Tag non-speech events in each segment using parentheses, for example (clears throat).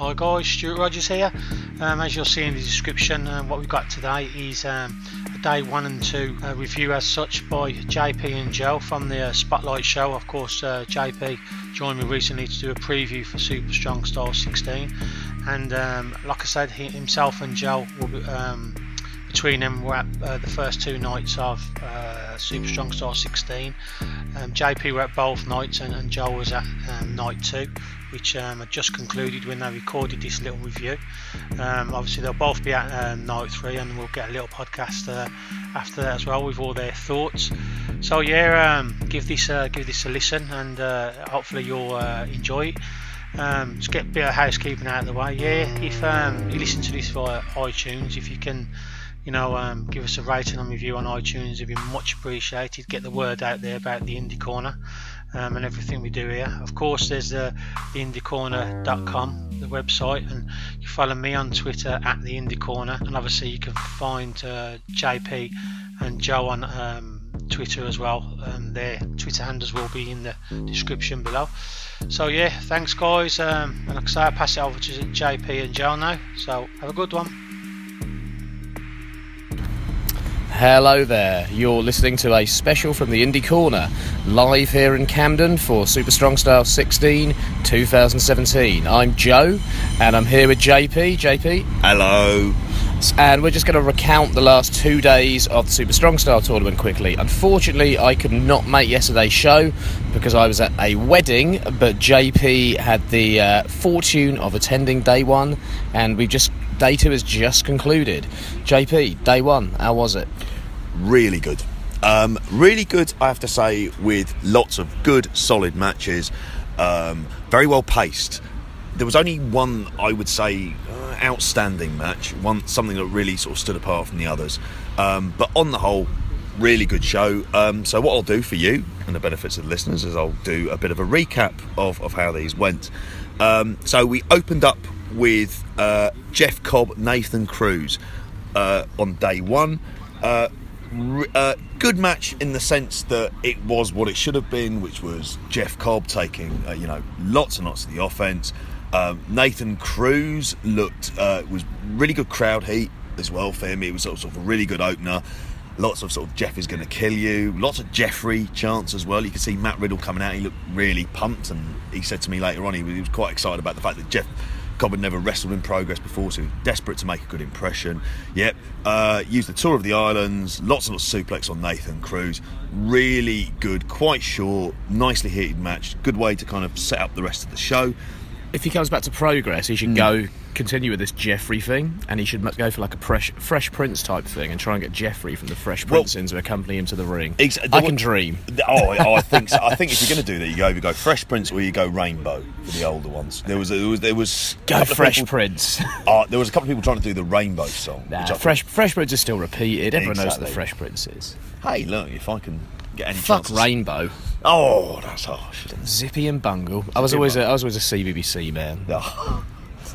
Hi guys, Stuart Rogers here. Um, as you'll see in the description, um, what we've got today is um, a day one and two uh, review as such by JP and Joe from the uh, Spotlight Show. Of course, uh, JP joined me recently to do a preview for Super Strong Style 16, and um, like I said, he, himself and Joe will be, um, between them were at uh, the first two nights of uh, Super Strong Style 16. Um, JP were at both nights, and, and Joe was at um, night two which um, had just concluded when they recorded this little review. Um, obviously, they'll both be at uh, night three, and we'll get a little podcast uh, after that as well with all their thoughts. So yeah, um, give this uh, give this a listen, and uh, hopefully you'll uh, enjoy it. Um, just get a bit of housekeeping out of the way. Yeah, if um, you listen to this via iTunes, if you can you know, um, give us a rating and review on iTunes. It'd be much appreciated. Get the word out there about the Indie Corner um, and everything we do here. Of course, there's uh, the indiecorner.com, the website, and you follow me on Twitter at the Indie Corner, and obviously you can find uh, JP and Joe on um, Twitter as well. Um, their Twitter handles will be in the description below. So yeah, thanks guys, um, and like I say, I pass it over to JP and Joe now. So have a good one. Hello there. You're listening to a special from the Indie Corner, live here in Camden for Super Strong Style 16 2017. I'm Joe, and I'm here with JP. JP. Hello. And we're just going to recount the last two days of the Super Strong Style tournament quickly. Unfortunately, I could not make yesterday's show because I was at a wedding, but JP had the uh, fortune of attending day one, and we just day two has just concluded. JP, day one, how was it? Really good. Um, really good, I have to say, with lots of good, solid matches. Um, very well paced. There was only one, I would say, uh, outstanding match. One something that really sort of stood apart from the others. Um, but on the whole, really good show. Um, so what I'll do for you and the benefits of the listeners is I'll do a bit of a recap of, of how these went. Um, so we opened up with uh, Jeff Cobb, Nathan Cruz uh, on day one. Uh, uh, good match in the sense that it was what it should have been, which was Jeff Cobb taking uh, you know lots and lots of the offense. Um, Nathan Cruz looked uh, was really good crowd heat as well for him. It was sort of a really good opener. Lots of sort of Jeff is going to kill you. Lots of Jeffrey chants as well. You could see Matt Riddle coming out. He looked really pumped, and he said to me later on he was quite excited about the fact that Jeff Cobb had never wrestled in progress before, so desperate to make a good impression. Yep, uh, used the tour of the islands, lots and lots of suplex on Nathan Cruz. Really good, quite short, nicely heated match. Good way to kind of set up the rest of the show if he comes back to progress, he should mm. go continue with this Jeffrey thing, and he should go for like a fresh, fresh Prince type thing, and try and get Jeffrey from the Fresh Prince well, in to accompany him to the ring. Ex- I can dream. (laughs) Oh, oh, I think so. I think if you're going to do that, you go you go Fresh Prince or you go Rainbow for the older ones. There was there was there was go Fresh people, Prince. (laughs) Uh, there was a couple of people trying to do the Rainbow song. Nah, Fresh Fresh Prince is still repeated. Everyone exactly. knows what the Fresh Prince is. Hey, look, if I can get any fuck chances. Rainbow. Oh, that's harsh. Zippy and Bungle. I was always a, I was always a CBBC man. Oh,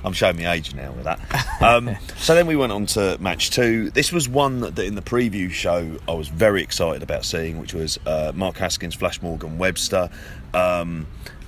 I'm showing my age now with that. Um, (laughs) so then we went on to match two. This was one that in the preview show I was very excited about seeing, which was uh, Mark Haskins, Flash Morgan Webster. Um,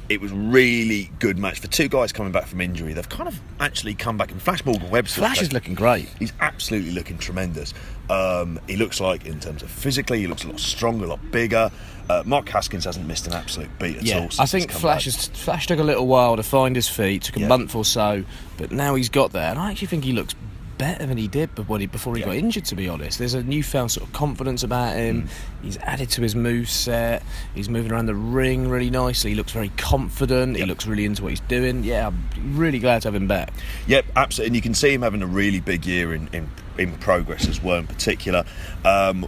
it was really good match for two guys coming back from injury. They've kind of actually come back. And Flash Morgan Webster, Flash is looking great. He's absolutely looking tremendous. Um, he looks like, in terms of physically, he looks a lot stronger, a lot bigger. Uh, Mark Haskins hasn't missed an absolute beat at yeah, all. I think Flash, is, Flash took a little while to find his feet, took a yeah. month or so, but now he's got there, and I actually think he looks better than he did before he, before he yeah. got injured. To be honest, there's a newfound sort of confidence about him. Mm. He's added to his move set. He's moving around the ring really nicely. He looks very confident. Yep. He looks really into what he's doing. Yeah, I'm really glad to have him back. Yep, absolutely. And you can see him having a really big year in in, in progress as well. In particular. Um,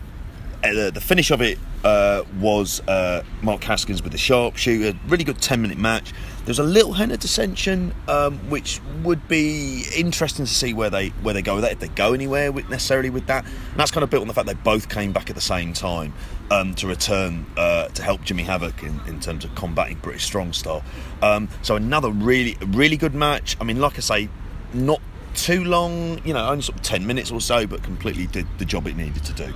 uh, the finish of it uh, was uh, Mark Haskins with the sharpshooter. Really good 10 minute match. There's a little of dissension, um, which would be interesting to see where they where they go with that. If they go anywhere with, necessarily with that, and that's kind of built on the fact they both came back at the same time um, to return uh, to help Jimmy Havoc in, in, terms of combating British Strong Style. Um, so another really really good match. I mean, like I say, not too long. You know, only sort of 10 minutes or so, but completely did the job it needed to do.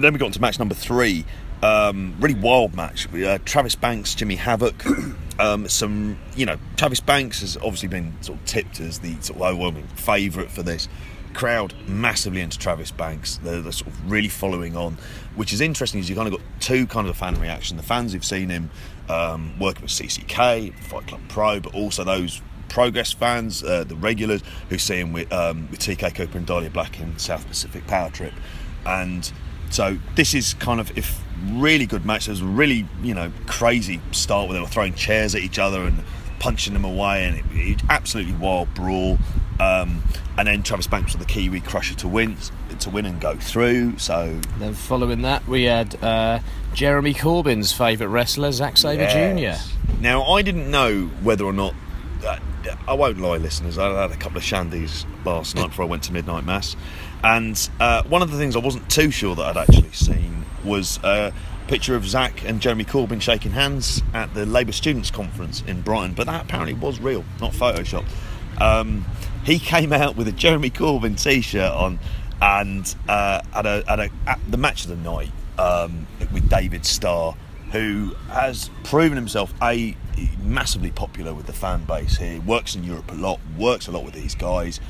Then we got on to match number three. Um, really wild match. Uh, Travis Banks, Jimmy Havoc. (clears throat) Um, some, you know, Travis Banks has obviously been sort of tipped as the sort of overwhelming favourite for this. Crowd massively into Travis Banks. They're, they're, sort of really following on, which is interesting. Is you kind of got two kind of fan reaction: the fans who've seen him um, working with CCK, Fight Club Pro, but also those Progress fans, uh, the regulars who see him with, um, with TK Cooper and Dahlia Black in South Pacific Power Trip, and so this is kind of if really good match. It was a really you know crazy start where they were throwing chairs at each other and punching them away, and it, it absolutely wild brawl. Um, and then Travis Banks with the Kiwi Crusher to win to win and go through. So then following that, we had uh, Jeremy Corbyn's favourite wrestler, Zack Sabre yes. Jr. Now I didn't know whether or not. Uh, I won't lie, listeners. I had a couple of shandies last night before I went to midnight mass, and uh, one of the things I wasn't too sure that I'd actually seen was a picture of Zack and Jeremy Corbyn shaking hands at the Labour Students' Conference in Brighton. But that apparently was real, not photoshopped. Um, he came out with a Jeremy Corbyn T-shirt on, and uh, at, a, at, a, at the match of the night um, with David Starr, who has proven himself a massively popular with the fan base here. Works in Europe a lot, works a lot with these guys.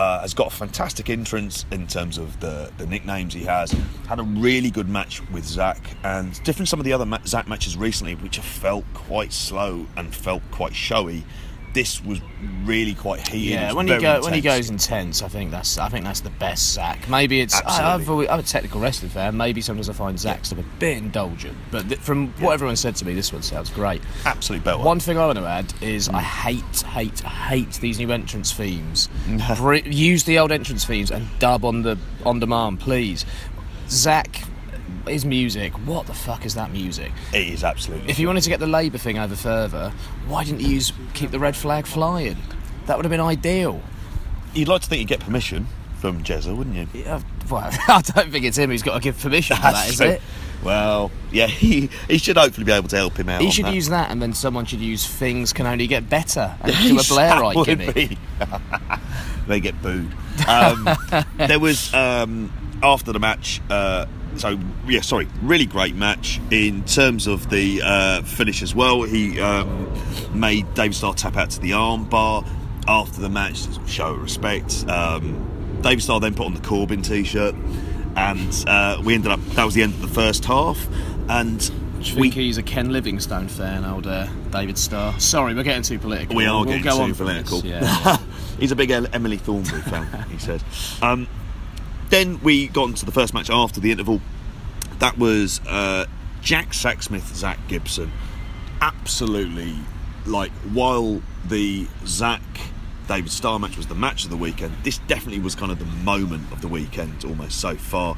Uh, has got a fantastic entrance in terms of the, the nicknames he has. Had a really good match with Zack, and different some of the other Zack matches recently, which have felt quite slow and felt quite showy this was really quite heated. Yeah, when he go intense. when he goes intense, I think that's I think that's the best Zack. Maybe it's I, am a technical wrestling fan. Maybe sometimes I find Zack's yeah. a bit indulgent, but th- from yeah. what everyone said to me, this one sounds great. Absolutely better. One thing I want to add is mm. I hate, hate, hate these new entrance themes. (laughs) use the old entrance themes and dub on the on demand, please. Zack his music. What the fuck is that music? It is absolutely. If you wanted to get the Labour thing over further, why didn't you use keep the red flag flying? That would have been ideal. You'd like to think you'd get permission from Jezza, wouldn't you? Yeah, well, (laughs) I don't think it's him who's got to give permission for that, is it? Well, yeah, (laughs) he, he should hopefully be able to help him out. He should that. use that, and then someone should use things can only get better (laughs) and do a Blairite gimmick. they get booed. Um, there was um, after the match. Uh, so yeah, sorry, really great match in terms of the uh, finish as well. He um, made David Starr tap out to the armbar after the match to show respect. Um, David Starr then put on the Corbyn t-shirt, and uh, we ended up. That was the end of the first half, and. we, he's a Ken Livingstone fan, old uh, David Starr. Sorry, we're getting too political. We are we'll getting too political. Yeah, yeah. (laughs) he's a big Emily Thornberry fan, he said. Um, (laughs) then we got into the first match after the interval. That was uh, Jack Sexsmith, Zack Gibson. Absolutely, like, while the Zack David Starr match was the match of the weekend, this definitely was kind of the moment of the weekend almost so far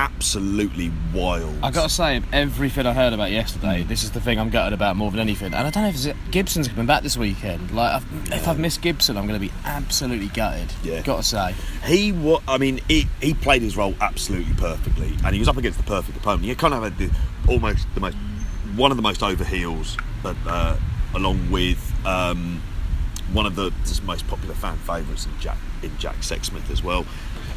absolutely wild. I gotta say, everything I heard about yesterday, this is the thing I'm gutted about more than anything. And I don't know if Gibson's coming back this weekend. Like, I've, if I've missed Gibson, I'm going to be absolutely gutted. Yeah, gotta say, he what I mean, he he played his role absolutely perfectly, and he was up against the perfect opponent. He kind of had the almost the most one of the most over heels, but uh, along with. Um, one of the most popular fan favourites in Jack in Jack Sexsmith as well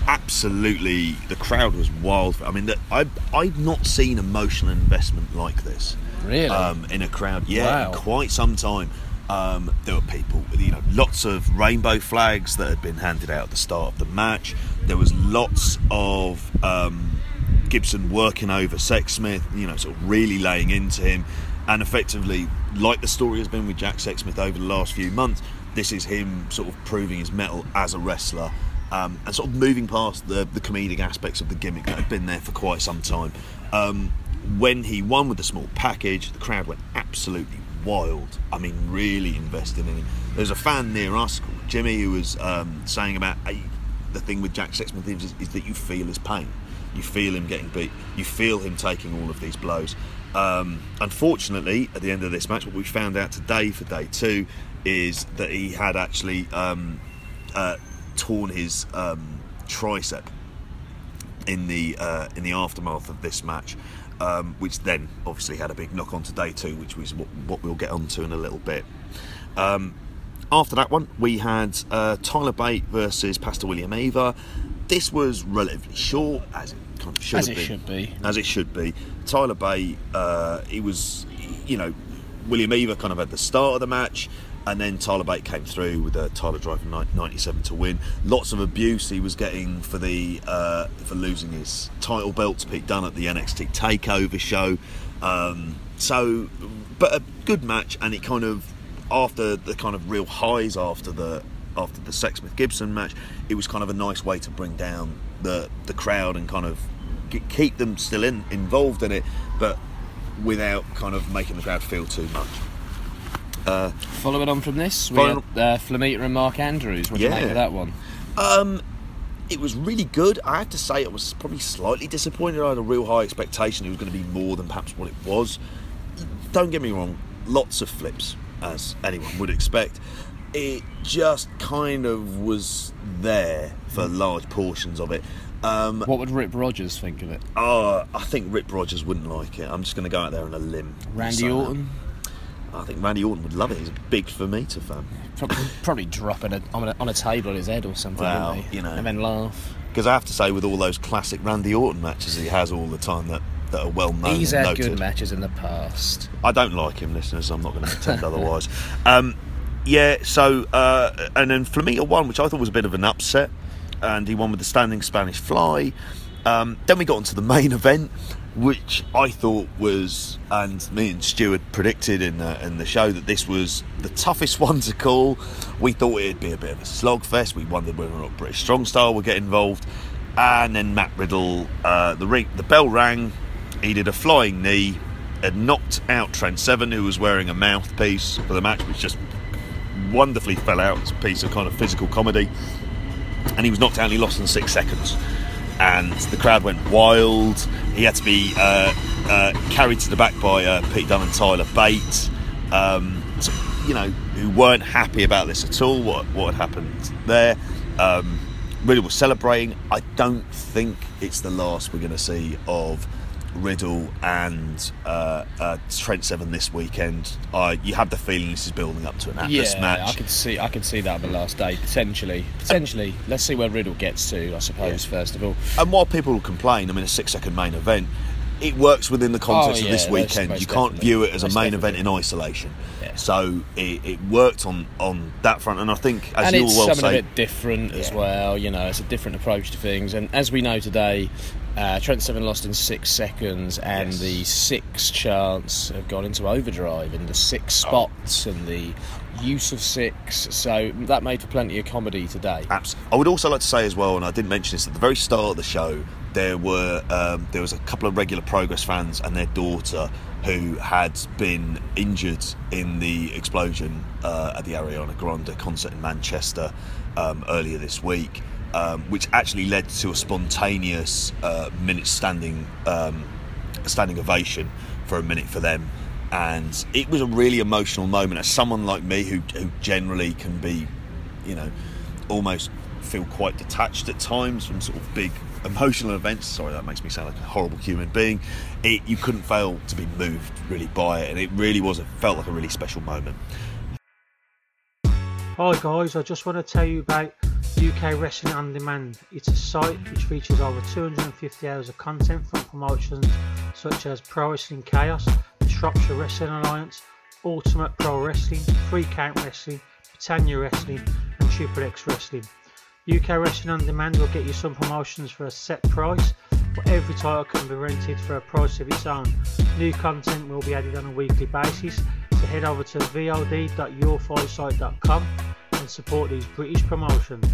absolutely the crowd was wild. I mean, I I've not seen emotional investment like this. Really? Um, in a crowd, yeah, wow. quite some time. Um, there were people, you know, lots of rainbow flags that had been handed out at the start of the match. There was lots of um, Gibson working over Sexsmith, you know, sort of really laying into him, and effectively, like the story has been with Jack Sexsmith over the last few months, this is him sort of proving his mettle as a wrestler um, and sort of moving past the, the comedic aspects of the gimmick that had been there for quite some time. Um, when he won with the small package, the crowd went absolutely wild. I mean, really invested in him. There's a fan near us called Jimmy who was um, saying about hey, the thing with Jack Sexsmith is, is, that you feel his pain. You feel him getting beat. You feel him taking all of these blows. Um, unfortunately, at the end of this match, what we found out today for day two is that he had actually um, uh, torn his um, tricep in the uh, in the aftermath of this match, um, which then obviously had a big knock on to day two, which was what, what we'll get onto in a little bit. Um, after that one, we had uh, Tyler Bate versus Pastor William Eaver. This was relatively short, as it kind of should as it been, should be. As it should be. Tyler Bate, uh, he was, you know, William Eaver kind of had the start of the match, and then Tyler Bate came through with a Tyler Driver 97 to win. Lots of abuse he was getting for the uh, for losing his title belt to Pete Dunne at the NXT Takeover show. Um, so, but a good match, and it kind of after the kind of real highs after the after the Sexsmith Gibson match, it was kind of a nice way to bring down the the crowd and kind of keep them still in, involved in it, but without kind of making the crowd feel too much. Uh, Following on from this, we had uh, Flamita and Mark Andrews. What do yeah. you make of that one? Um, it was really good. I have to say, I was probably slightly disappointed. I had a real high expectation it was going to be more than perhaps what it was. Don't get me wrong, lots of flips, as anyone would expect. It just kind of was there for large portions of it. Um, what would Rip Rogers think of it? Uh, I think Rip Rogers wouldn't like it. I'm just going to go out there on a limb. Randy Orton? I think Randy Orton would love it. He's a big Flamita fan. Probably, probably drop it on a, on a table on his head or something, well, you know, and then laugh. Because I have to say, with all those classic Randy Orton matches he has all the time that, that are well known, he's had noted. good matches in the past. I don't like him, listeners. I'm not going to pretend (laughs) otherwise. Um, yeah, so uh, and then Flamita won, which I thought was a bit of an upset, and he won with the standing Spanish fly. Um, then we got into the main event, which I thought was, and me and Stuart predicted in the, in the show that this was the toughest (laughs) one to call. We thought it'd be a bit of a slogfest. We wondered whether or not British Strong Style would get involved. And then Matt Riddle, uh, the ring, the bell rang. He did a flying knee, had knocked out Trent Seven, who was wearing a mouthpiece for the match, which just wonderfully fell out. It's a piece of kind of physical comedy. And he was knocked out. He lost in six seconds and the crowd went wild. He had to be uh, uh, carried to the back by uh, Pete Dunne and Tyler Bate, um, you know, who weren't happy about this at all. What what had happened there? Um, really was celebrating. I don't think it's the last we're going to see of Riddle and uh, uh, Trent Seven this weekend. Uh, you have the feeling this is building up to an Atlas yeah, match. I could see, I could see that on the last day potentially. Potentially, let's see where Riddle gets to. I suppose yeah. first of all. And while people complain, I mean, a six-second main event, it works within the context oh, yeah, of this weekend. You can't view it as a main definitely. event in isolation. Yeah. So it, it, worked on, on that front, and I think as and you all well say, a bit different yeah. as well. You know, it's a different approach to things, and as we know today, uh, Trent Seven lost in six seconds, and yes. the six chance have gone into overdrive, and the six spots, oh. and the use of six. So that made for plenty of comedy today. Absolutely. I would also like to say as well, and I didn't mention this at the very start of the show. There were um, there was a couple of regular Progress fans and their daughter who had been injured in the explosion uh, at the Ariana Grande concert in Manchester um, earlier this week um, which actually led to a spontaneous uh, minute standing um, standing ovation for a minute for them. And it was a really emotional moment. As someone like me, who, who generally can be, you know, almost feel quite detached at times from sort of big emotional events. Sorry, that makes me sound like a horrible human being. It, you couldn't fail to be moved really by it, and it really was. It felt like a really special moment. Hi guys, I just want to tell you about UK Wrestling On Demand. It's a site which features over 250 hours of content from promotions such as Pro Wrestling Chaos, the Shropshire Wrestling Alliance, Ultimate Pro Wrestling, Free Count Wrestling, Britannia Wrestling, and Triple X Wrestling. UK Wrestling On Demand will get you some promotions for a set price, but every title can be rented for a price of its own. New content will be added on a weekly basis, so head over to vod.yourfightsite.com and support these British promotions.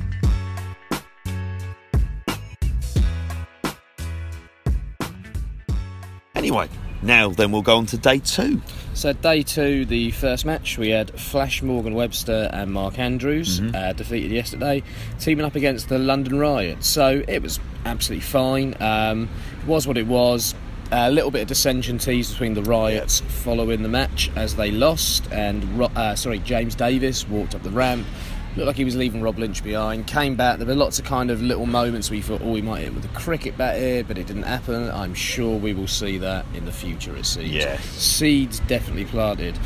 Anyway, now then we'll go on to day two. So day two, the first match, we had Flash Morgan Webster and Mark Andrews mm-hmm. uh, defeated yesterday, teaming up against the London Riot. So it was absolutely fine. Um, it was what it was. A little bit of dissension teased between the Riots following the match as they lost, and uh, sorry, James Davis walked up the ramp looked like he was leaving Rob Lynch behind. Came back. There were lots of kind of little moments where you thought, oh, we might hit with a cricket bat here, but it didn't happen. I'm sure we will see that in the future. It seems. Yeah. Seeds definitely planted.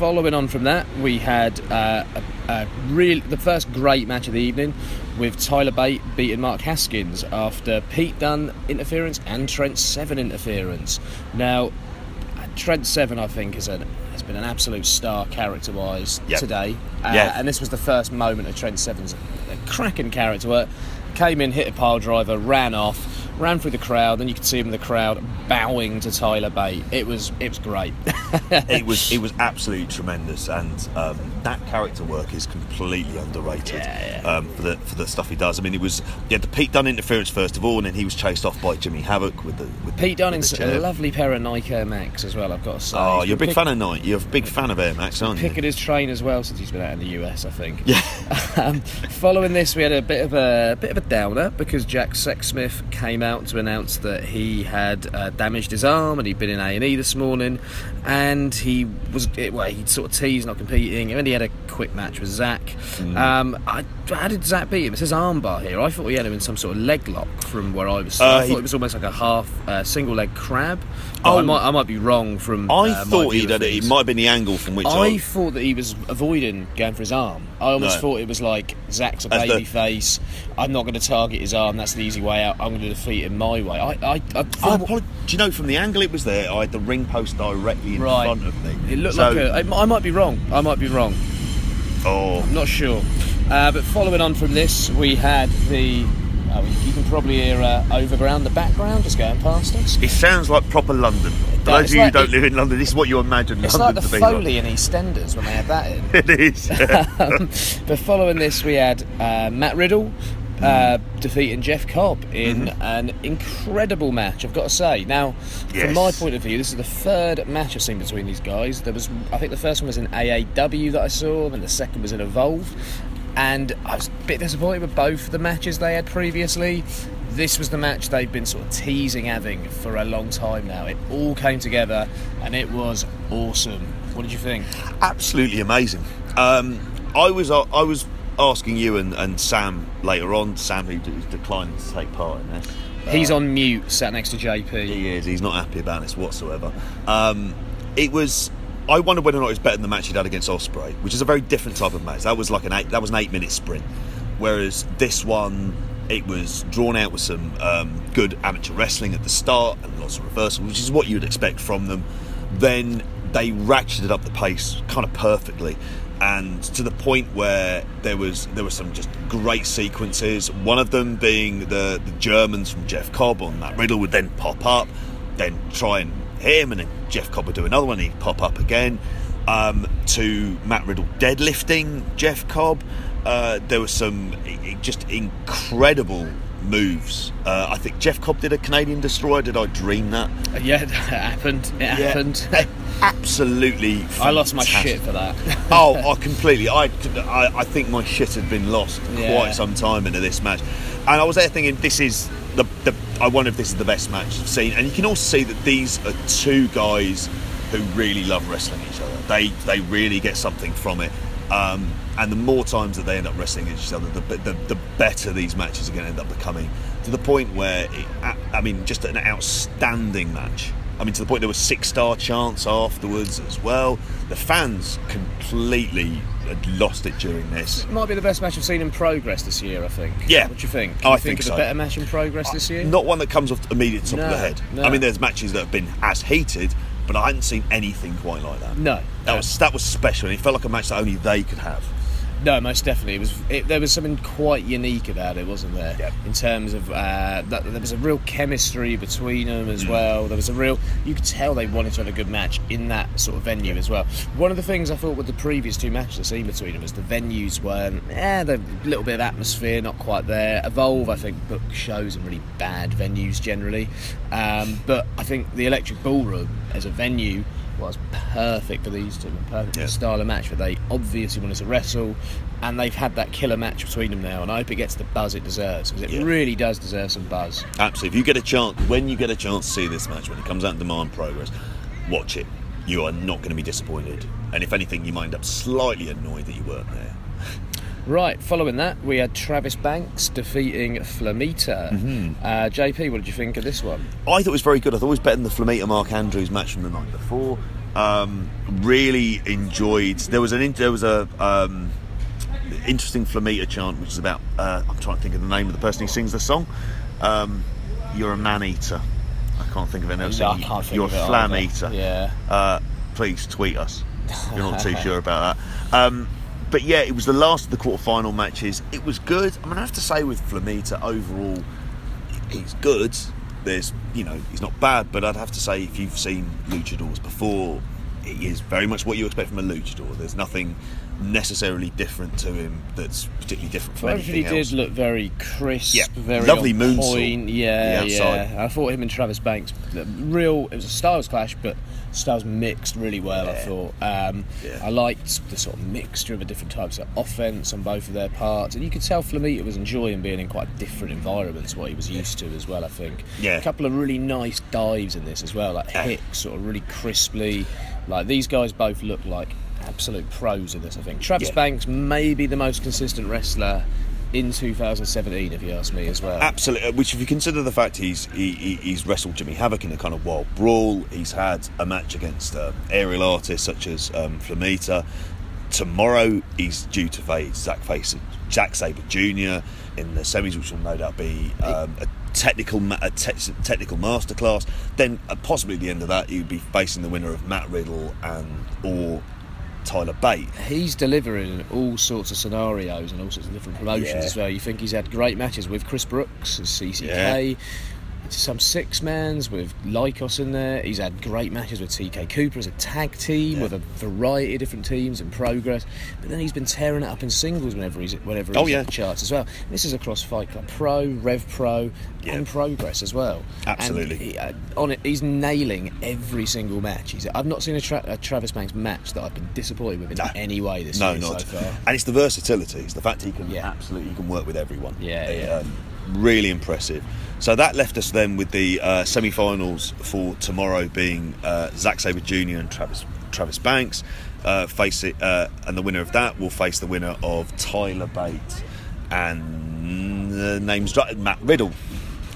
Following on from that, we had uh, a, a real the first great match of the evening with Tyler Bate beating Mark Haskins after Pete Dunne interference and Trent Seven interference. Now, Trent Seven, I think, is an has been an absolute star character-wise Yep. today. Uh, Yeah. And this was the first moment of Trent Seven's uh, cracking character work. Came in, hit a pile driver, ran off, ran through the crowd. and you could see him in the crowd bowing to Tyler Bate. It was it was great. it was (laughs) it was absolutely tremendous, and um, that character work is completely underrated Yeah, yeah. Um, for the for the stuff he does. I mean, it was yeah, the Pete Dunne interference first of all, and then he was chased off by Jimmy Havoc with the with Pete Dunne in a lovely pair of Nike Air Max as well. I've got to say. Oh, you're a big pick- fan of Nike. You're a big fan of Air Max, aren't you? picking his train as well since he's been out in the US, I think. Yeah. (laughs) um, following this, we had a bit of a bit of a downer because Jack Sexsmith came out to announce that he had uh, damaged his arm and he'd been in A and E this morning, and he was it, well, he'd sort of teased not competing, and he had a quick match with Zack. Mm. Um, I, how did Zack beat him? It says armbar here. I thought he had him in some sort of leg lock from where I was. Uh, I he- it was almost like a half uh, single leg crab. Oh. I might I might be wrong from. I uh, thought of had it. It might have been the angle from which I I. thought that he was avoiding going for his arm. I almost No. thought it was like Zack's a As the- baby face. I'm not going to target his arm. That's the easy way out. I'm going to defeat him my way. I, I, I, I from- apolo- do you know from the angle it was there? I had the ring post directly in Right. front of me. it looked So- like a. I, I might be wrong. I might be wrong. Oh, I'm not sure. Uh, but following on from this, we had the. Oh, you can probably hear uh, Overground, the background, just going past us. it sounds like proper London. For those of you like who don't it- live in London, this is what you imagine It's London like the to be like. Foley in EastEnders when they had that in. (laughs) It is. (laughs) um, but following this, we had uh, Matt Riddle uh, defeating Jeff Cobb in an incredible match. I've got to say. Now, from my point of view, this is the third match I've seen between these guys. There was, I think, the first one was in AAW that I saw, and the second was in Evolve. And I was a bit disappointed with both the matches they had previously. This was the match they've been sort of teasing having for a long time now. It all came together, and it was awesome. What did you think? absolutely amazing. Um, I was uh, I was asking you and, and Sam later on. Sam, who declined to take part in this. He's on mute, sat next to JP. He is. He's not happy about this whatsoever. Um, it was. I wonder whether or not it was better than the match he'd had against Osprey, which is a very different type of match. That was like an eight. That was an eight-minute sprint, whereas this one. It was drawn out with some um, good amateur wrestling at the start and lots of reversals, which is what you'd expect from them. Then they ratcheted up the pace kind of perfectly, and to the point where there was there were some just great sequences. One of them being the the Germans from Jeff Cobb on that Riddle would then pop up, then try and hit him, and then Jeff Cobb would do another one. He'd pop up again. Um, to Matt Riddle deadlifting Jeff Cobb. Uh, there were some just incredible moves. Uh, I think Jeff Cobb did a Canadian destroyer. Did I dream that? Yeah, (laughs) it happened. It happened. (laughs) Absolutely. I lost my shit for that. (laughs) oh, I completely. I, I, I think my shit had been lost Yeah. quite some time into this match, and I was there thinking, this is the, the. I wonder if this is the best match I've seen, and you can also see that these are two guys who really love wrestling each other. They they really get something from it, um, and the more times that they end up wrestling each other, the, the, the better these matches are going to end up becoming. To the point where, it, I, I mean, just an outstanding match. I mean, to the point there were six star chants afterwards as well. The fans completely had lost it during this. Might be the best match I've seen in progress this year. I think. Yeah. What do you think? I you think of so. a better match in progress this year? Not one that comes off the immediate top of the head. no. I mean, there's matches that have been as heated, but I hadn't seen anything quite like that. No. That was that was special, and it felt like a match that only they could have. No, most definitely. It was. It, there was something quite unique about it, wasn't there? In terms of uh, that, there was a real chemistry between them as Mm. well. There was a real. You could tell they wanted to have a good match in that sort of venue as well. One of the things I thought with the previous two matches I've seen between them was the venues weren't. Eh, the little bit of atmosphere not quite there. Evolve, I think, book shows in really bad venues generally, um, but I think the Electric Ballroom as a venue was perfect for these two, perfect Yeah. style of match. But they obviously wanted to wrestle, and they've had that killer match between them now. And I hope it gets the buzz it deserves because it Yeah. really does deserve some buzz. Absolutely. If you get a chance, when you get a chance to see this match, when it comes out in demand progress, watch it. You are not going to be disappointed. And if anything, you might end up slightly annoyed that you weren't there. Right, following that, we had Travis Banks defeating Flamita. Mm-hmm. Uh, JP, what did you think of this one? I thought it was very good. I thought it was better than the Flamita Mark Andrews match from the night before. Um, really enjoyed. There was an in- there was a um, interesting Flamita chant, which is about. Uh, I'm trying to think of the name of the person who sings the song. Um, You're a man eater. I can't think of anything else. I can't think You're of a flam either. eater. Yeah. Uh, please tweet us. You're not too (laughs) sure about that. Um, but yeah, it was the last of the quarter-final matches. It was good. I mean, I have to say with Flamita overall, he's good. There's, you know, he's not bad, but I'd have to say if you've seen luchadors before, he is very much what you expect from a luchador. There's nothing necessarily different to him that's particularly different from But anything he else. did look very crisp, Yeah. very Lovely on moonsault point. Yeah, yeah. I thought him and Travis Banks, the real. It was a styles clash, but styles mixed really well. I thought. Um, Yeah. I liked the sort of mixture of the different types of offense on both of their parts, and you could tell Flamita was enjoying being in quite different environments, what he was used to as well. I think. Yeah. A couple of really nice dives in this as well, like Yeah. Hicks, sort of really crisply. Like these guys both look like absolute pros in this. I think Travis Yeah. Banks may be the most consistent wrestler in 2017, if you ask me as well. Absolutely. Which, if you consider the fact he's he, he- he's wrestled Jimmy Havoc in a kind of wild brawl, he's had a match against um, aerial artists such as um, Flamita. Tomorrow he's due to face Zack Face, Jack Sabre Jr. in the semis, which will no doubt be um, a technical a te- technical masterclass. Then, uh, possibly at the end of that, he'd be facing the winner of Matt Riddle and or Tyler Bate. He's delivering in all sorts of scenarios and all sorts of different promotions Yeah. as well. You think he's had great matches with Chris Brooks as CCK, some six mans with Lykos in there. He's had great matches with TK Cooper as a tag team Yeah. with a variety of different teams in progress. But then he's been tearing it up in singles whenever he's whenever Oh, he's yeah. at the charts as well. This is across Fight Club Pro, Rev Pro, Yeah. and Progress as well. Absolutely. And he, uh, on it, he's nailing every single match. He's, I've not seen a, tra- a Travis Banks match that I've been disappointed with in No. any way this No, year not. so far. and it's the versatility. It's the fact he can Yeah. absolutely he can work with everyone. Yeah, yeah. Really impressive. So that left us then with the uh, semi-finals for tomorrow being uh, Sabre Jr. and Travis Travis Banks. Uh, face it, uh, and the winner of that will face the winner of Tyler Bate and the name's dra- Matt Riddle.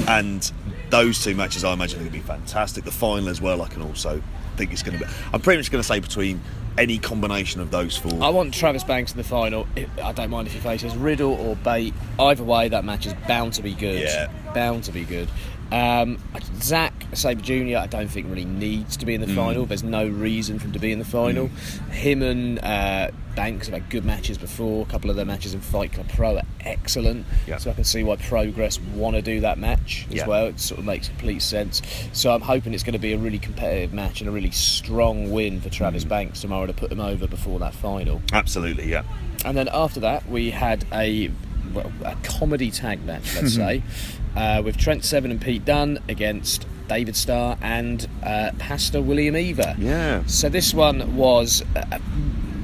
And those two matches, I imagine, are going to be fantastic. The final as well, I can also think it's going to be. I'm pretty much going to say between any combination of those four. I want Travis Banks in the final. I- don't mind if he faces Riddle or Bate. Either way, that match is bound to be good. Yeah. Bound to be good. Um, Zack Sabre Jr. I don't think really needs to be in Mm. the final. There's no reason for him to be in the final. Him and uh, Banks have had good matches before. A couple of their matches in Fight Club Pro are excellent. Yeah. So I can see why Progress want to do that match as Yeah. well. It sort of makes complete sense. So I'm hoping it's going to be a really competitive match and a really strong win for Mm. Travis Banks tomorrow to put him over before that final. Absolutely, yeah. And then after that, we had a well, a comedy tag match, let's (laughs) say, uh, with Trent Seven and Pete Dunne against David Starr and uh, Pastor William Eaver. Yeah. So this one was. Uh,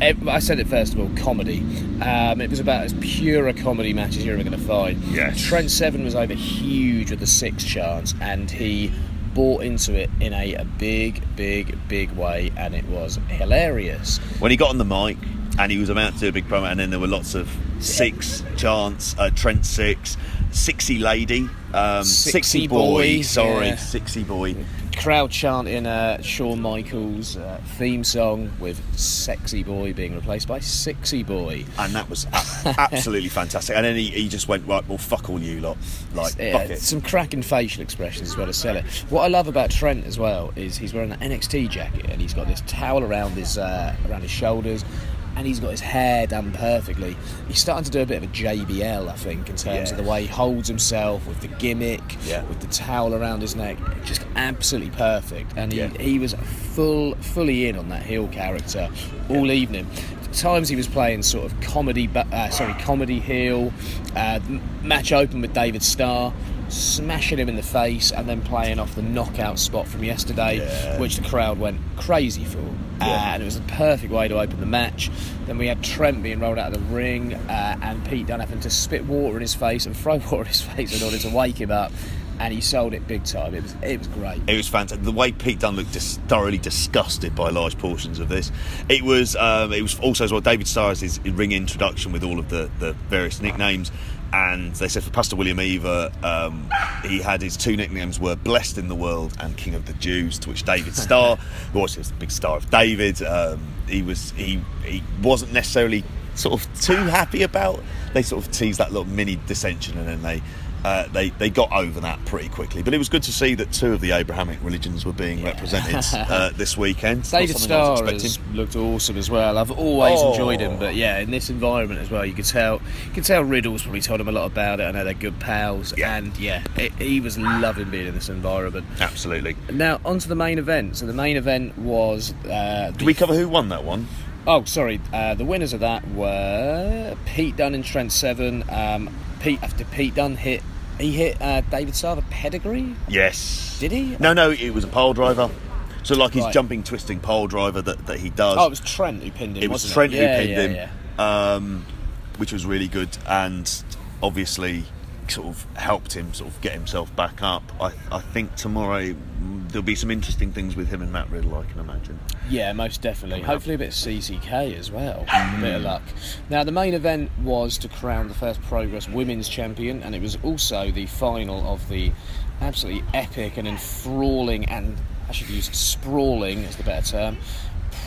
ev- I said it first of all, comedy. Um, it was about as pure a comedy match as you're ever going to find. Yes. Trent Seven was over huge with the six chance, and he bought into it in a, a big, big, big way, and it was hilarious. when he got on the mic and he was about to do a big promo, and then there were lots of six chance, uh, Trent six, Sixy Lady, um, Sixy Sixy Boy, Boy, sorry, yeah. Sixy Boy. Crowd chanting uh, Shawn Michaels' uh, theme song with "Sexy Boy" being replaced by "Sixy Boy." And that was a- absolutely fantastic. And then he, he just went, right, well, fuck all you lot. Like, Yeah, fuck it. some cracking facial expressions as well to sell it. What I love about Trent as well is he's wearing an NXT jacket and he's got this towel around his uh, around his shoulders. And he's got his hair done perfectly. He's starting to do a bit of a JBL, I think, in terms Yeah. of the way he holds himself with the gimmick, Yeah. with the towel around his neck. Just absolutely perfect. And he, Yeah. he was full, fully in on that heel character all evening. At times he was playing sort of comedy, uh, sorry, comedy heel. Uh, match open with David Starr, smashing him in the face, and then playing off the knockout spot from yesterday, Yeah. which the crowd went crazy for. Uh, Yeah. and it was the perfect way to open the match. Then we had Trent being rolled out of the ring, uh, and Pete Dunne having to spit water in his face and (laughs) throw water in his face in order to wake him up. And he sold it big time. It was it was great. It was fantastic. The way Pete Dunne looked dis- thoroughly disgusted by large portions of this. It was. Um, it was also as well. David Starr's ring introduction with all of the, the various nicknames, and they said for Pastor William Eaver, um, he had his two nicknames were Blessed in the World and King of the Jews. To which David (laughs) Starr, who was a big star of David, um, he was he he wasn't necessarily sort of too happy about. They sort of teased that little mini dissension, and then they uh, they they got over that pretty quickly. But it was good to see that two of the Abrahamic religions were being represented (laughs) uh, this weekend. David Starr looked awesome as well. I've always Oh. enjoyed him, but yeah, in this environment as well, you could tell. You could tell Riddle's probably told him a lot about it. I know they're good pals, Yeah. and yeah, it, he was loving being in this environment. Absolutely. Now on to the main event. So the main event was. Uh, Did we cover who won that one? Oh, sorry. Uh, the winners of that were Pete Dunne and Trent Seven. Um, Pete after Pete Dunne hit, he hit uh, David the pedigree. Yes. Did he? No, no, it was a pole driver. So like his Right. jumping, twisting pole driver that, that he does. Oh, it was Trent who pinned him. it was Trent it? who yeah, pinned yeah, him, Yeah. Um, which was really good and obviously sort of helped him sort of get himself back up. I, I think tomorrow there'll be some interesting things with him and Matt Riddle, I can imagine. Yeah, most definitely. Hopefully a bit of CCK as well. A Mm. bit of luck. Now, the main event was to crown the first Progress Women's Champion, and it was also the final of the absolutely epic and enthralling, and I should use sprawling as the better term,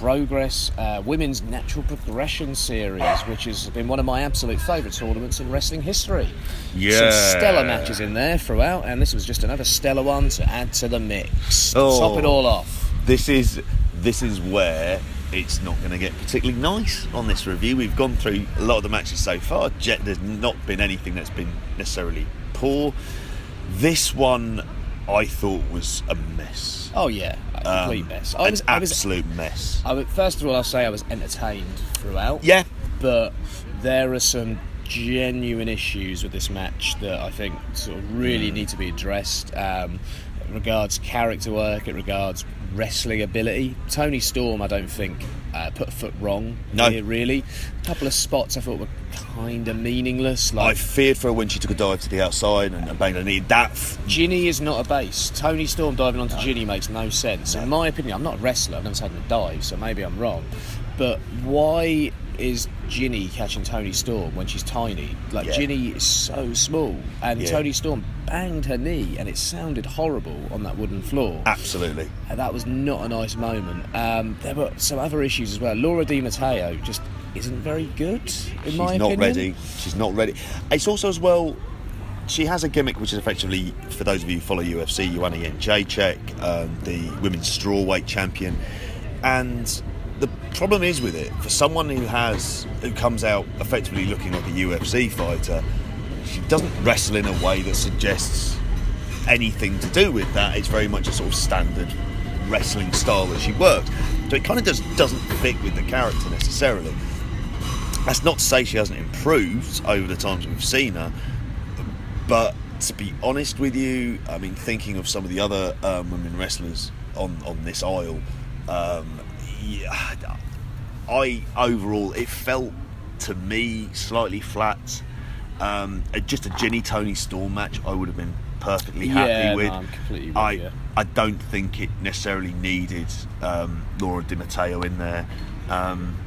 Progress uh, Women's Natural Progression Series, which has been one of my absolute favourite tournaments in wrestling history. Yeah. Some stellar matches in there throughout, and this was just another stellar one to add to the mix. Oh. Top it all off. This is this is where it's not going to get particularly nice on this review. We've gone through a lot of the matches so far. Jet, there's not been anything that's been necessarily poor. This one, I thought was a mess. Oh yeah, a complete Um, mess. I an was, I was, absolute mess. I was, first of all, I'll say I was entertained throughout. Yeah, but there are some genuine issues with this match that I think sort of really Mm. need to be addressed. Um, it regards character work, it regards wrestling ability. Toni Storm, I don't think uh, put a foot wrong No. here. Really, a couple of spots I thought were kind of meaningless. I feared for her when she took a dive to the outside and, and banged her knee. That f- Jinny is not a base. Toni Storm diving onto Jinny makes no sense. In my opinion, I'm not a wrestler, I've never taken a dive, so maybe I'm wrong. But why is Jinny catching Toni Storm when she's tiny? Like, Yeah. Jinny is so small, and Yeah. Toni Storm banged her knee, and it sounded horrible on that wooden floor. absolutely. And that was not a nice moment. Um, there were some other issues as well. Laura Di Matteo just isn't very good, in She's my not ready. She's not ready. It's also as well. She has a gimmick which is effectively, for those of you who follow UFC, Joanna Jędrzejczyk, um, the women's strawweight champion, and problem is with it for someone who has who comes out effectively looking like a UFC fighter, she doesn't wrestle in a way that suggests anything to do with that. It's very much a sort of standard wrestling style that she works. So it kind of just doesn't fit with the character necessarily. That's not to say she hasn't improved over the times we've seen her, but to be honest with you, I mean, thinking of some of the other um, women wrestlers on, on this aisle, um, yeah, I overall it felt to me slightly flat. Um, just a Jinny Toni Storm match, I would have been perfectly happy Yeah, no, with. I'm completely with I you. I don't think it necessarily needed um, Laura Di Matteo in there. Um,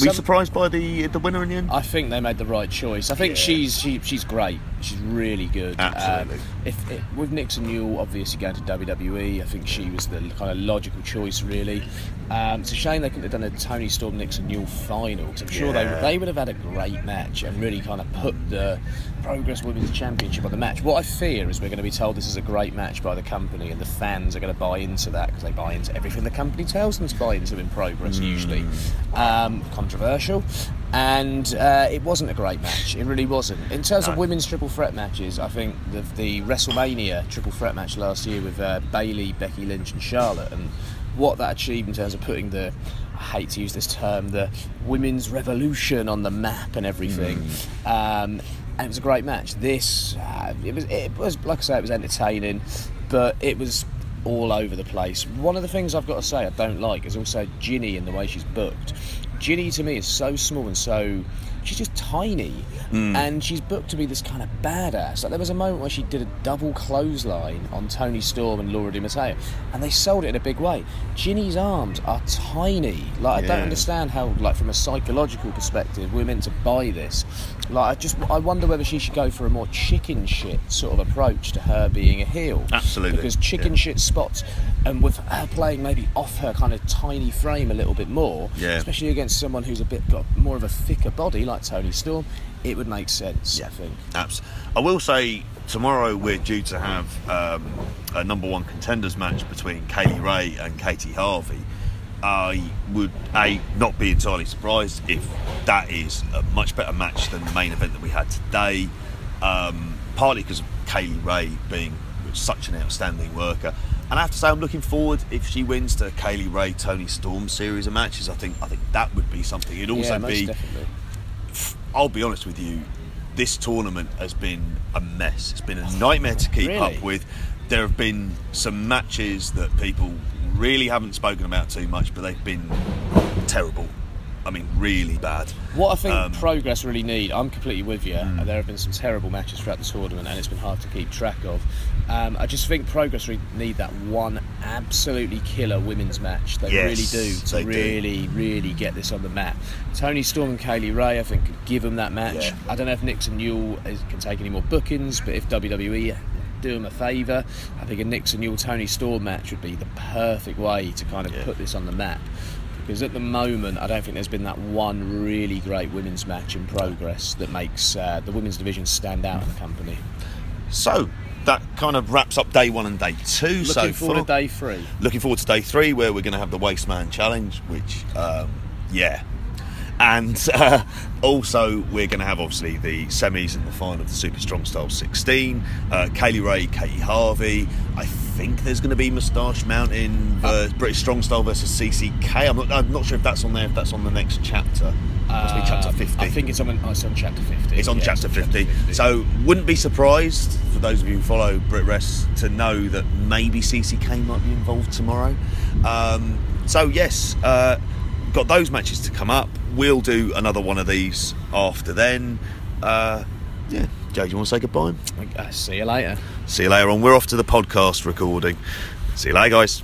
were you surprised by the the winner in the end? I think they made the right choice. I think Yeah. she's she, she's great. She's really good. Absolutely. Um, if, if with Nixon Newell obviously going to WWE, I think she was the kind of logical choice. Really, um, it's a shame they couldn't have done a Toni Storm Nixon Newell final because I'm sure Yeah. they they would have had a great match and really kind of put the Progress Women's Championship on the match. What I fear is we're going to be told this is a great match by the company, and the fans are going to buy into that because they buy into everything the company tells them to buy into in Progress usually. Um, controversial. And uh, it wasn't a great match. It really wasn't. In terms of women's triple threat matches, I think the, the WrestleMania triple threat match last year with uh, Bayley, Becky Lynch, and Charlotte, and what that achieved in terms of putting the I hate to use this term, the women's revolution on the map and everything. Um, and it was a great match. This, uh, it was, it was like I say, it was entertaining, but it was all over the place. One of the things I've got to say I don't like is also Jinny and the way she's booked. Jinny to me is so small and so she's just tiny, hmm. and she's booked to be this kind of badass. Like there was a moment where she did a double clothesline on Toni Storm and Laura Di Matteo, and they sold it in a big way. Jinny's arms are tiny. Like I don't understand how, like from a psychological perspective, we're meant to buy this. Like I just, I wonder whether she should go for a more chicken shit sort of approach to her being a heel. Absolutely, because chicken yeah. shit spots, and with her playing maybe off her kind of tiny frame a little bit more, Yeah. especially against someone who's a bit got more of a thicker body like Toni Storm, it would make sense. I think. Abs. I will say tomorrow we're due to have um, a number one contenders match between Kay Lee Ray and Katie Harvey. I would a not be entirely surprised if that is a much better match than the main event that we had today. Um, partly because of Kay Lee Ray being such an outstanding worker, and I have to say I'm looking forward if she wins to Kay Lee Ray Toni Storm series of matches. I think I think that would be something. It'd also yeah, be definitely. I'll be honest with you, this tournament has been a mess. It's been a nightmare to keep Really? up with. There have been some matches that people really haven't spoken about too much, but they've been terrible. I mean, really bad. What I think Um. Progress really need, I'm completely with you. and There have been some terrible matches throughout the tournament, and it's been hard to keep track of. Um, I just think Progress really need that one absolutely killer women's match. They Yes, really do to they do. really, really get this on the map. Toni Storm and Kay Lee Ray, I think, could give them that match. Yeah. I don't know if Nixon Newell can take any more bookings, but if WWE do them a favour, I think a Nixon Newell Toni Storm match would be the perfect way to kind of Yeah. put this on the map because at the moment I don't think there's been that one really great women's match in progress that makes uh, the women's division stand out in the company. So that kind of wraps up day one and day two Looking so forward far. to day three. Looking forward to day three, where we're going to have the Wasteman Challenge, which, um, yeah. And uh, also, we're going to have obviously the semis and the final of the Super Strong Style 16. Uh, Kay Lee Ray, Katie Harvey. I think there's going to be Moustache Mountain versus British Strong Style versus CCK. I'm not, I'm not sure if that's on there, if that's on the next chapter. Must be chapter Uh, 50. I think it's on, oh, it's on chapter 50. It's on Yeah, chapter on 50. So wouldn't be surprised for those of you who follow BritWres to know that maybe CCK might be involved tomorrow. Um, so yes, uh, got those matches to come up. We'll do another one of these after then. Uh, yeah, Joe, do you want to say goodbye? Uh, see you later. See you later on. We're off to the podcast recording. See you later, guys.